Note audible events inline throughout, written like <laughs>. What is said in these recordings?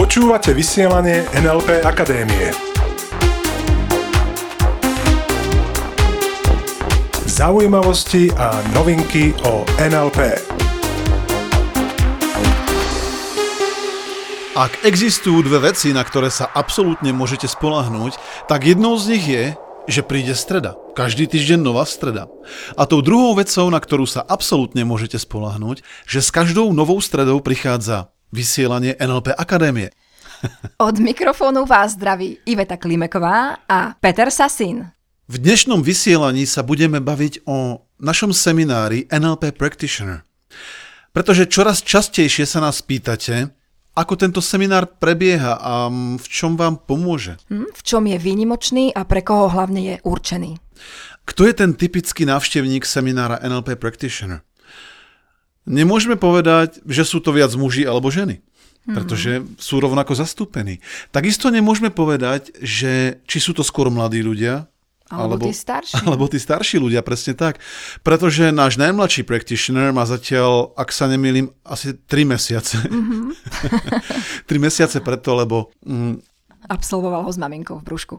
Počúvate vysielanie NLP Akadémie. Zaujímavosti a novinky o NLP. Ak existujú dve veci, na ktoré sa absolútne môžete spolahnúť, tak jednou z nich je, že príde streda. Každý týždeň nová streda. A tou druhou vecou, na ktorú sa absolútne môžete spolahnúť, že s každou novou stredou prichádza vysielanie NLP Akadémie. <laughs> Od mikrofónu vás zdraví Iveta Klimeková a Peter Sasin. V dnešnom vysielaní sa budeme baviť o našom seminári NLP Practitioner. Pretože čoraz častejšie sa nás pýtate, ako tento seminár prebieha a v čom vám pomôže. Hm, v čom je výnimočný a pre koho hlavne je určený. Kto je ten typický návštevník seminára NLP Practitioner? Nemôžeme povedať, že sú to viac muži alebo ženy pretože sú rovnako zastúpení. Takisto nemôžeme povedať, že či sú to skôr mladí ľudia, Alebo tí starší. <laughs> Alebo tí starší ľudia, presne tak. Pretože náš najmladší practitioner má zatiaľ, ak sa nemýlim, asi 3 mesiace. <laughs> <laughs> Mm-hmm. 3 mesiace preto, lebo... Mm, Absolvoval ho s maminkou v brúšku.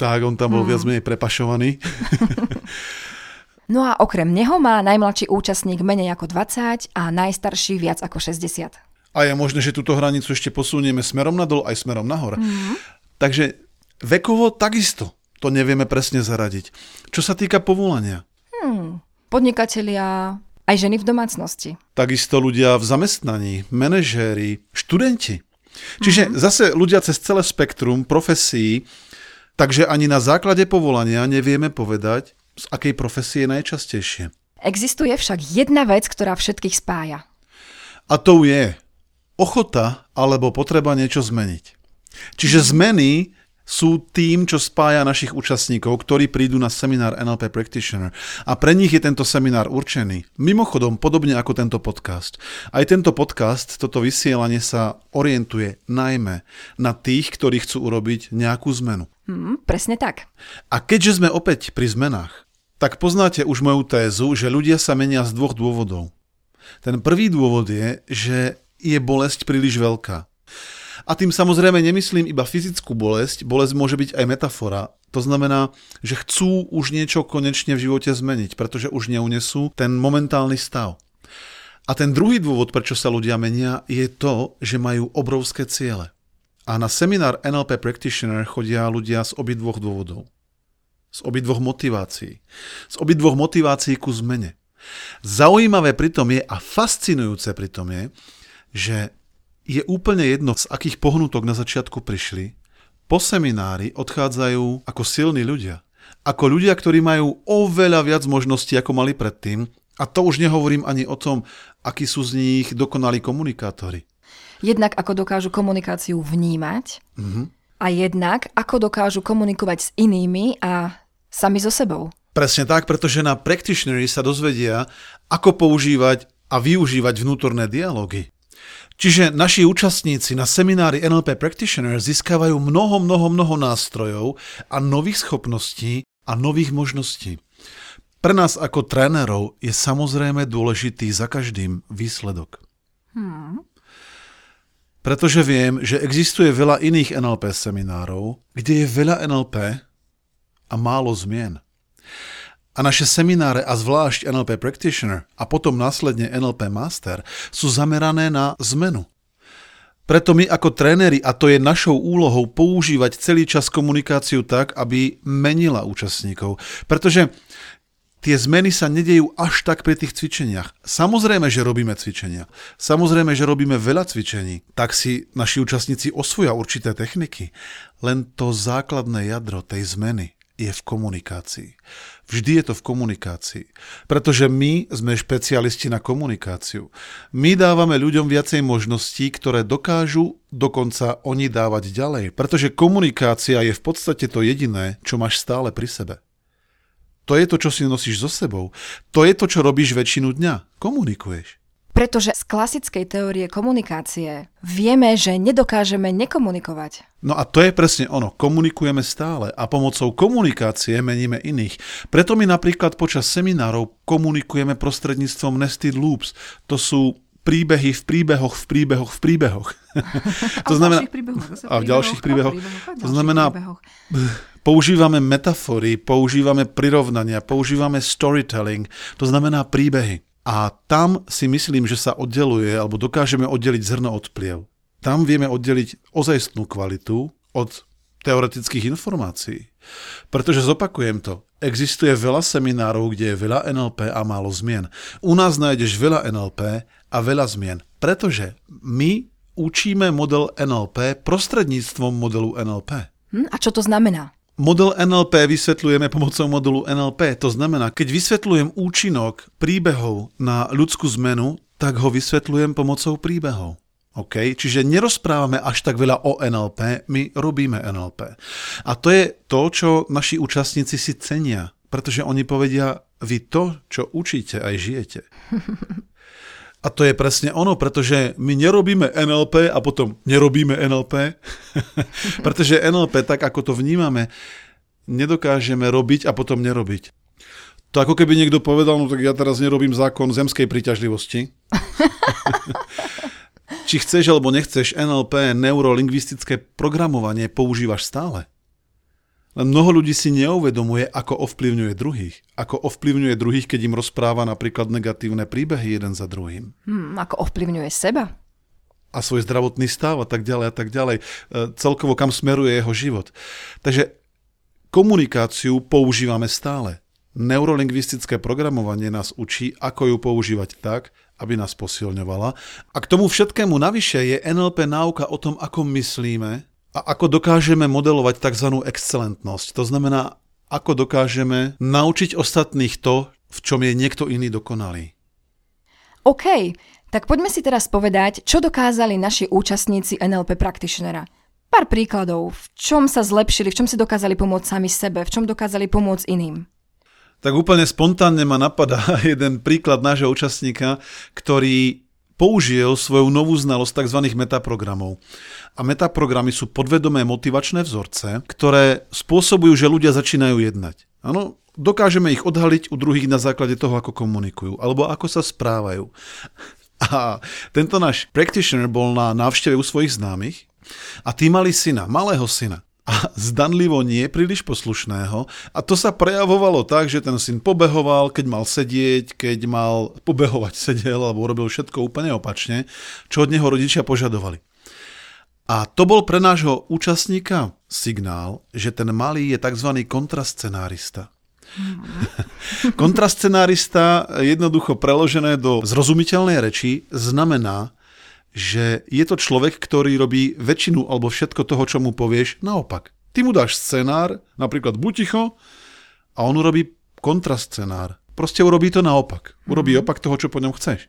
Tak, on tam bol mm. viac menej prepašovaný. no a okrem neho má najmladší účastník menej ako 20 a najstarší viac ako 60 a je možné, že túto hranicu ešte posunieme smerom nadol aj smerom nahor. Mm-hmm. Takže vekovo takisto to nevieme presne zaradiť. Čo sa týka povolania? Hmm, podnikatelia, aj ženy v domácnosti. Takisto ľudia v zamestnaní, manažéri, študenti. Čiže mm-hmm. zase ľudia cez celé spektrum profesí, takže ani na základe povolania nevieme povedať, z akej profesie je najčastejšie. Existuje však jedna vec, ktorá všetkých spája. A to je ochota alebo potreba niečo zmeniť. Čiže zmeny sú tým, čo spája našich účastníkov, ktorí prídu na seminár NLP Practitioner. A pre nich je tento seminár určený. Mimochodom, podobne ako tento podcast. Aj tento podcast, toto vysielanie sa orientuje najmä na tých, ktorí chcú urobiť nejakú zmenu. Hmm, presne tak. A keďže sme opäť pri zmenách, tak poznáte už moju tézu, že ľudia sa menia z dvoch dôvodov. Ten prvý dôvod je, že je bolesť príliš veľká. A tým samozrejme nemyslím iba fyzickú bolesť, bolesť môže byť aj metafora. To znamená, že chcú už niečo konečne v živote zmeniť, pretože už neunesú ten momentálny stav. A ten druhý dôvod, prečo sa ľudia menia, je to, že majú obrovské ciele. A na seminár NLP Practitioner chodia ľudia z obidvoch dôvodov. Z obidvoch motivácií. Z obidvoch motivácií ku zmene. Zaujímavé pritom je a fascinujúce pritom je, že je úplne jedno, z akých pohnutok na začiatku prišli, po seminári odchádzajú ako silní ľudia. Ako ľudia, ktorí majú oveľa viac možností, ako mali predtým. A to už nehovorím ani o tom, akí sú z nich dokonalí komunikátori. Jednak ako dokážu komunikáciu vnímať mm-hmm. a jednak ako dokážu komunikovať s inými a sami so sebou. Presne tak, pretože na practitionery sa dozvedia, ako používať a využívať vnútorné dialógy. Čiže naši účastníci na seminári NLP Practitioner získavajú mnoho, mnoho, mnoho nástrojov a nových schopností a nových možností. Pre nás ako trénerov je samozrejme dôležitý za každým výsledok. Hmm. Pretože viem, že existuje veľa iných NLP seminárov, kde je veľa NLP a málo zmien. A naše semináre a zvlášť NLP Practitioner a potom následne NLP Master sú zamerané na zmenu. Preto my ako tréneri, a to je našou úlohou, používať celý čas komunikáciu tak, aby menila účastníkov. Pretože tie zmeny sa nedejú až tak pri tých cvičeniach. Samozrejme, že robíme cvičenia. Samozrejme, že robíme veľa cvičení. Tak si naši účastníci osvoja určité techniky. Len to základné jadro tej zmeny je v komunikácii. Vždy je to v komunikácii. Pretože my sme špecialisti na komunikáciu. My dávame ľuďom viacej možností, ktoré dokážu dokonca oni dávať ďalej. Pretože komunikácia je v podstate to jediné, čo máš stále pri sebe. To je to, čo si nosíš so sebou. To je to, čo robíš väčšinu dňa. Komunikuješ. Pretože z klasickej teórie komunikácie vieme, že nedokážeme nekomunikovať. No a to je presne ono. Komunikujeme stále a pomocou komunikácie meníme iných. Preto my napríklad počas seminárov komunikujeme prostredníctvom nested loops. To sú príbehy v príbehoch, v príbehoch, v príbehoch. <laughs> to a znamená, v príbehoch, a v ďalších príbehoch. To znamená, používame metafory, používame prirovnania, používame storytelling, to znamená príbehy. A tam si myslím, že sa oddeluje, alebo dokážeme oddeliť zrno od pliev. Tam vieme oddeliť ozajstnú kvalitu od teoretických informácií. Pretože zopakujem to, existuje veľa seminárov, kde je veľa NLP a málo zmien. U nás nájdeš veľa NLP a veľa zmien, pretože my učíme model NLP prostredníctvom modelu NLP. Hm, a čo to znamená? Model NLP vysvetľujeme pomocou modelu NLP. To znamená, keď vysvetľujem účinok príbehov na ľudskú zmenu, tak ho vysvetľujem pomocou príbehov. OK? Čiže nerozprávame až tak veľa o NLP, my robíme NLP. A to je to, čo naši účastníci si cenia, pretože oni povedia, vy to, čo učíte, aj žijete. <laughs> A to je presne ono, pretože my nerobíme NLP a potom nerobíme NLP, <laughs> pretože NLP, tak ako to vnímame, nedokážeme robiť a potom nerobiť. To ako keby niekto povedal, no tak ja teraz nerobím zákon zemskej príťažlivosti. <laughs> Či chceš alebo nechceš, NLP, neurolingvistické programovanie používaš stále. Len mnoho ľudí si neuvedomuje, ako ovplyvňuje druhých. Ako ovplyvňuje druhých, keď im rozpráva napríklad negatívne príbehy jeden za druhým. Hmm, ako ovplyvňuje seba. A svoj zdravotný stav a tak ďalej a tak ďalej. E, celkovo kam smeruje jeho život. Takže komunikáciu používame stále. Neurolingvistické programovanie nás učí, ako ju používať tak, aby nás posilňovala. A k tomu všetkému navyše je NLP náuka o tom, ako myslíme a ako dokážeme modelovať tzv. excelentnosť. To znamená, ako dokážeme naučiť ostatných to, v čom je niekto iný dokonalý. OK, tak poďme si teraz povedať, čo dokázali naši účastníci NLP Practitionera. Pár príkladov, v čom sa zlepšili, v čom si dokázali pomôcť sami sebe, v čom dokázali pomôcť iným. Tak úplne spontánne ma napadá <laughs> jeden príklad nášho účastníka, ktorý použil svoju novú znalosť tzv. metaprogramov. A metaprogramy sú podvedomé motivačné vzorce, ktoré spôsobujú, že ľudia začínajú jednať. Áno, dokážeme ich odhaliť u druhých na základe toho, ako komunikujú, alebo ako sa správajú. <laughs> A tento náš practitioner bol na návšteve u svojich známych a tí mali syna, malého syna a zdanlivo nie príliš poslušného a to sa prejavovalo tak, že ten syn pobehoval, keď mal sedieť, keď mal pobehovať sedel alebo urobil všetko úplne opačne, čo od neho rodičia požadovali. A to bol pre nášho účastníka signál, že ten malý je tzv. kontrascenárista. <laughs> kontrascenárista, jednoducho preložené do zrozumiteľnej reči, znamená, že je to človek, ktorý robí väčšinu alebo všetko toho, čo mu povieš, naopak. Ty mu dáš scenár, napríklad buď ticho, a on urobí kontrascenár. Proste urobí to naopak. Urobí mm-hmm. opak toho, čo po ňom chceš.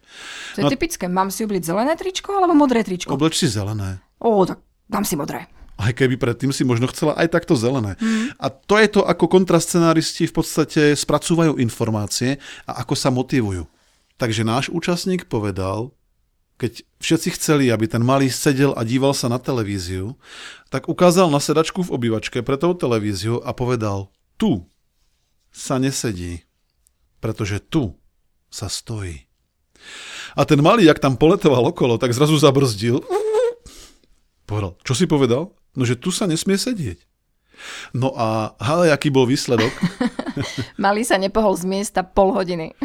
To je no, typické. Mám si obliť zelené tričko alebo modré tričko? Obleč si zelené. Ó, tak dám si modré. Aj keby predtým si možno chcela aj takto zelené. Mm. A to je to, ako kontrascenáristi v podstate spracúvajú informácie a ako sa motivujú. Takže náš účastník povedal, keď všetci chceli, aby ten malý sedel a díval sa na televíziu, tak ukázal na sedačku v obývačke pre tou televíziu a povedal, tu sa nesedí, pretože tu sa stojí. A ten malý, jak tam poletoval okolo, tak zrazu zabrzdil. Povedal, čo si povedal? No, že tu sa nesmie sedieť. No a ale aký bol výsledok? <laughs> Malý sa nepohol z miesta pol hodiny.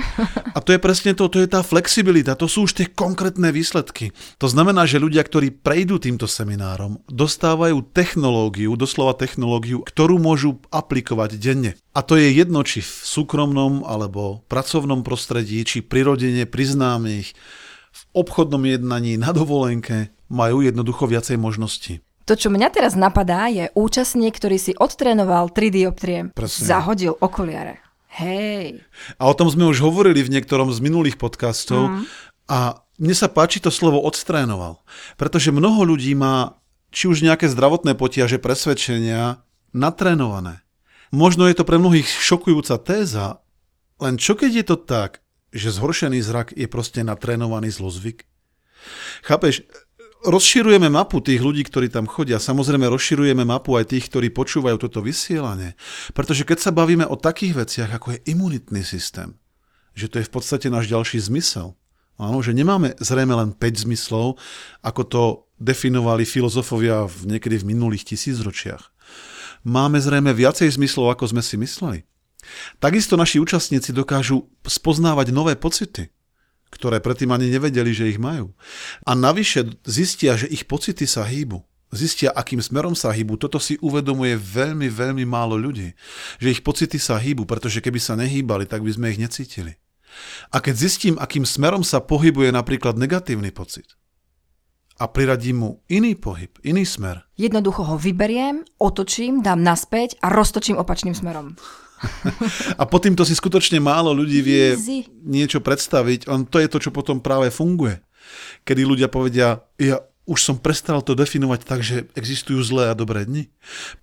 a to je presne to, to je tá flexibilita, to sú už tie konkrétne výsledky. To znamená, že ľudia, ktorí prejdú týmto seminárom, dostávajú technológiu, doslova technológiu, ktorú môžu aplikovať denne. A to je jedno, či v súkromnom alebo pracovnom prostredí, či prirodene pri známych, v obchodnom jednaní, na dovolenke, majú jednoducho viacej možností. To, čo mňa teraz napadá, je účastník, ktorý si odtrénoval 3 dioptrie. Presne. Zahodil okuliare. Hej. A o tom sme už hovorili v niektorom z minulých podcastov mm. a mne sa páči to slovo odstrénoval. Pretože mnoho ľudí má či už nejaké zdravotné potiaže, presvedčenia natrénované. Možno je to pre mnohých šokujúca téza, len čo keď je to tak, že zhoršený zrak je proste natrénovaný zlozvyk? Chápeš, rozširujeme mapu tých ľudí, ktorí tam chodia. Samozrejme, rozširujeme mapu aj tých, ktorí počúvajú toto vysielanie. Pretože keď sa bavíme o takých veciach, ako je imunitný systém, že to je v podstate náš ďalší zmysel, Áno, že nemáme zrejme len 5 zmyslov, ako to definovali filozofovia v, niekedy v minulých tisícročiach. Máme zrejme viacej zmyslov, ako sme si mysleli. Takisto naši účastníci dokážu spoznávať nové pocity, ktoré predtým ani nevedeli, že ich majú. A navyše zistia, že ich pocity sa hýbu. Zistia, akým smerom sa hýbu. Toto si uvedomuje veľmi, veľmi málo ľudí. Že ich pocity sa hýbu, pretože keby sa nehýbali, tak by sme ich necítili. A keď zistím, akým smerom sa pohybuje napríklad negatívny pocit, a priradím mu iný pohyb, iný smer. Jednoducho ho vyberiem, otočím, dám naspäť a roztočím opačným smerom. <laughs> a po týmto si skutočne málo ľudí vie Easy. niečo predstaviť. On, to je to, čo potom práve funguje. Kedy ľudia povedia, ja už som prestal to definovať tak, že existujú zlé a dobré dni.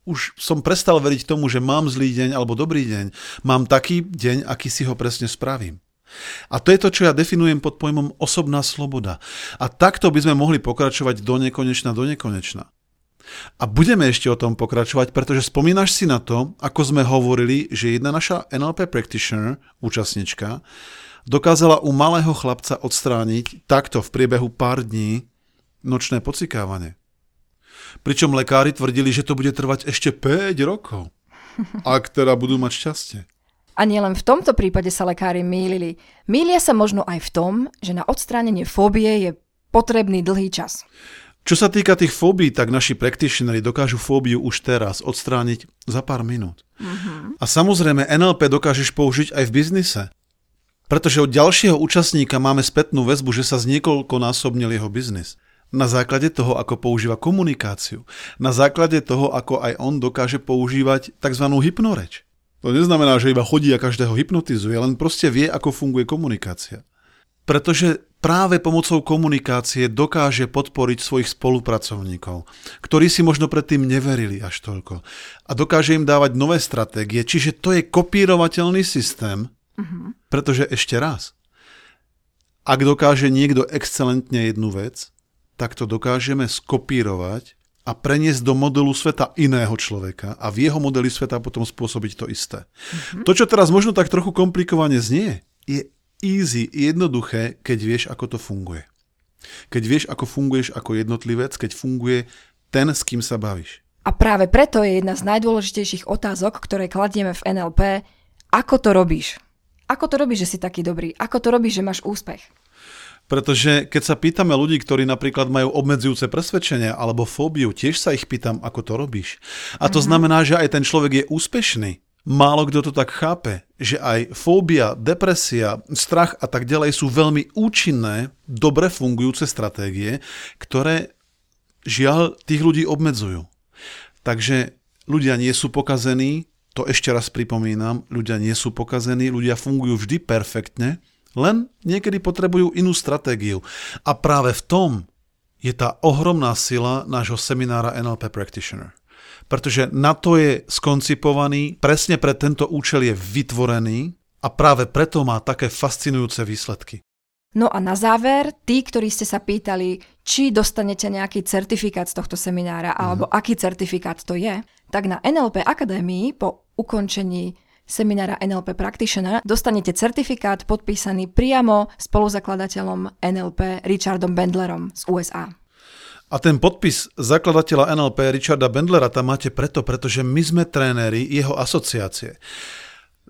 Už som prestal veriť tomu, že mám zlý deň alebo dobrý deň. Mám taký deň, aký si ho presne spravím. A to je to, čo ja definujem pod pojmom osobná sloboda. A takto by sme mohli pokračovať do nekonečna, do nekonečna. A budeme ešte o tom pokračovať, pretože spomínaš si na to, ako sme hovorili, že jedna naša NLP practitioner, účastnička, dokázala u malého chlapca odstrániť takto v priebehu pár dní nočné pocikávanie. Pričom lekári tvrdili, že to bude trvať ešte 5 rokov, ak teda budú mať šťastie. A nielen v tomto prípade sa lekári mýlili. Mýlia sa možno aj v tom, že na odstránenie fóbie je potrebný dlhý čas. Čo sa týka tých fóbií, tak naši practitioneri dokážu fóbiu už teraz odstrániť za pár minút. Uh-huh. A samozrejme NLP dokážeš použiť aj v biznise. Pretože od ďalšieho účastníka máme spätnú väzbu, že sa zniekoľkonásobnil jeho biznis. Na základe toho, ako používa komunikáciu. Na základe toho, ako aj on dokáže používať tzv. hypnoreč. To neznamená, že iba chodí a každého hypnotizuje, len proste vie, ako funguje komunikácia. Pretože práve pomocou komunikácie dokáže podporiť svojich spolupracovníkov, ktorí si možno predtým neverili až toľko. A dokáže im dávať nové stratégie, čiže to je kopírovateľný systém, uh-huh. pretože ešte raz, ak dokáže niekto excelentne jednu vec, tak to dokážeme skopírovať a preniesť do modelu sveta iného človeka a v jeho modeli sveta potom spôsobiť to isté. Mm-hmm. To, čo teraz možno tak trochu komplikovane znie, je easy, jednoduché, keď vieš, ako to funguje. Keď vieš, ako funguješ ako jednotlivec, keď funguje ten, s kým sa bavíš. A práve preto je jedna z najdôležitejších otázok, ktoré kladieme v NLP, ako to robíš? Ako to robíš, že si taký dobrý? Ako to robíš, že máš úspech? Pretože keď sa pýtame ľudí, ktorí napríklad majú obmedzujúce presvedčenia alebo fóbiu, tiež sa ich pýtam, ako to robíš. A to mm-hmm. znamená, že aj ten človek je úspešný. Málo kto to tak chápe, že aj fóbia, depresia, strach a tak ďalej sú veľmi účinné, dobre fungujúce stratégie, ktoré žiaľ tých ľudí obmedzujú. Takže ľudia nie sú pokazení, to ešte raz pripomínam, ľudia nie sú pokazení, ľudia fungujú vždy perfektne, len niekedy potrebujú inú stratégiu. A práve v tom je tá ohromná sila nášho seminára NLP Practitioner. Pretože na to je skoncipovaný, presne pre tento účel je vytvorený a práve preto má také fascinujúce výsledky. No a na záver, tí, ktorí ste sa pýtali, či dostanete nejaký certifikát z tohto seminára, alebo mm. aký certifikát to je, tak na NLP Akadémii po ukončení seminára NLP Practitioner dostanete certifikát podpísaný priamo spoluzakladateľom NLP Richardom Bendlerom z USA. A ten podpis zakladateľa NLP Richarda Bendlera tam máte preto, pretože my sme tréneri jeho asociácie.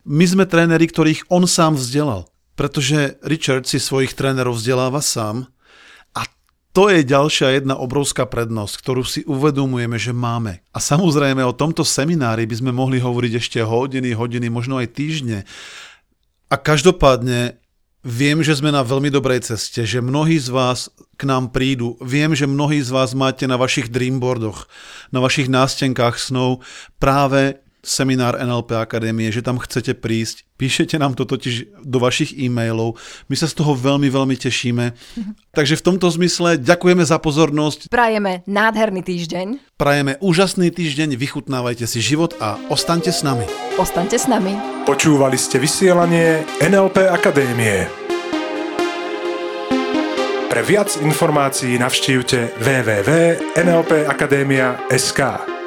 My sme tréneri, ktorých on sám vzdelal. Pretože Richard si svojich trénerov vzdeláva sám to je ďalšia jedna obrovská prednosť, ktorú si uvedomujeme, že máme. A samozrejme o tomto seminári by sme mohli hovoriť ešte hodiny, hodiny, možno aj týždne. A každopádne viem, že sme na veľmi dobrej ceste, že mnohí z vás k nám prídu. Viem, že mnohí z vás máte na vašich dreamboardoch, na vašich nástenkách snov práve seminár NLP Akadémie, že tam chcete prísť. Píšete nám to totiž do vašich e-mailov. My sa z toho veľmi, veľmi tešíme. <laughs> Takže v tomto zmysle ďakujeme za pozornosť. Prajeme nádherný týždeň. Prajeme úžasný týždeň, vychutnávajte si život a ostaňte s nami. Ostaňte s nami. Počúvali ste vysielanie NLP Akadémie. Pre viac informácií navštívte www.nlpakademia.sk.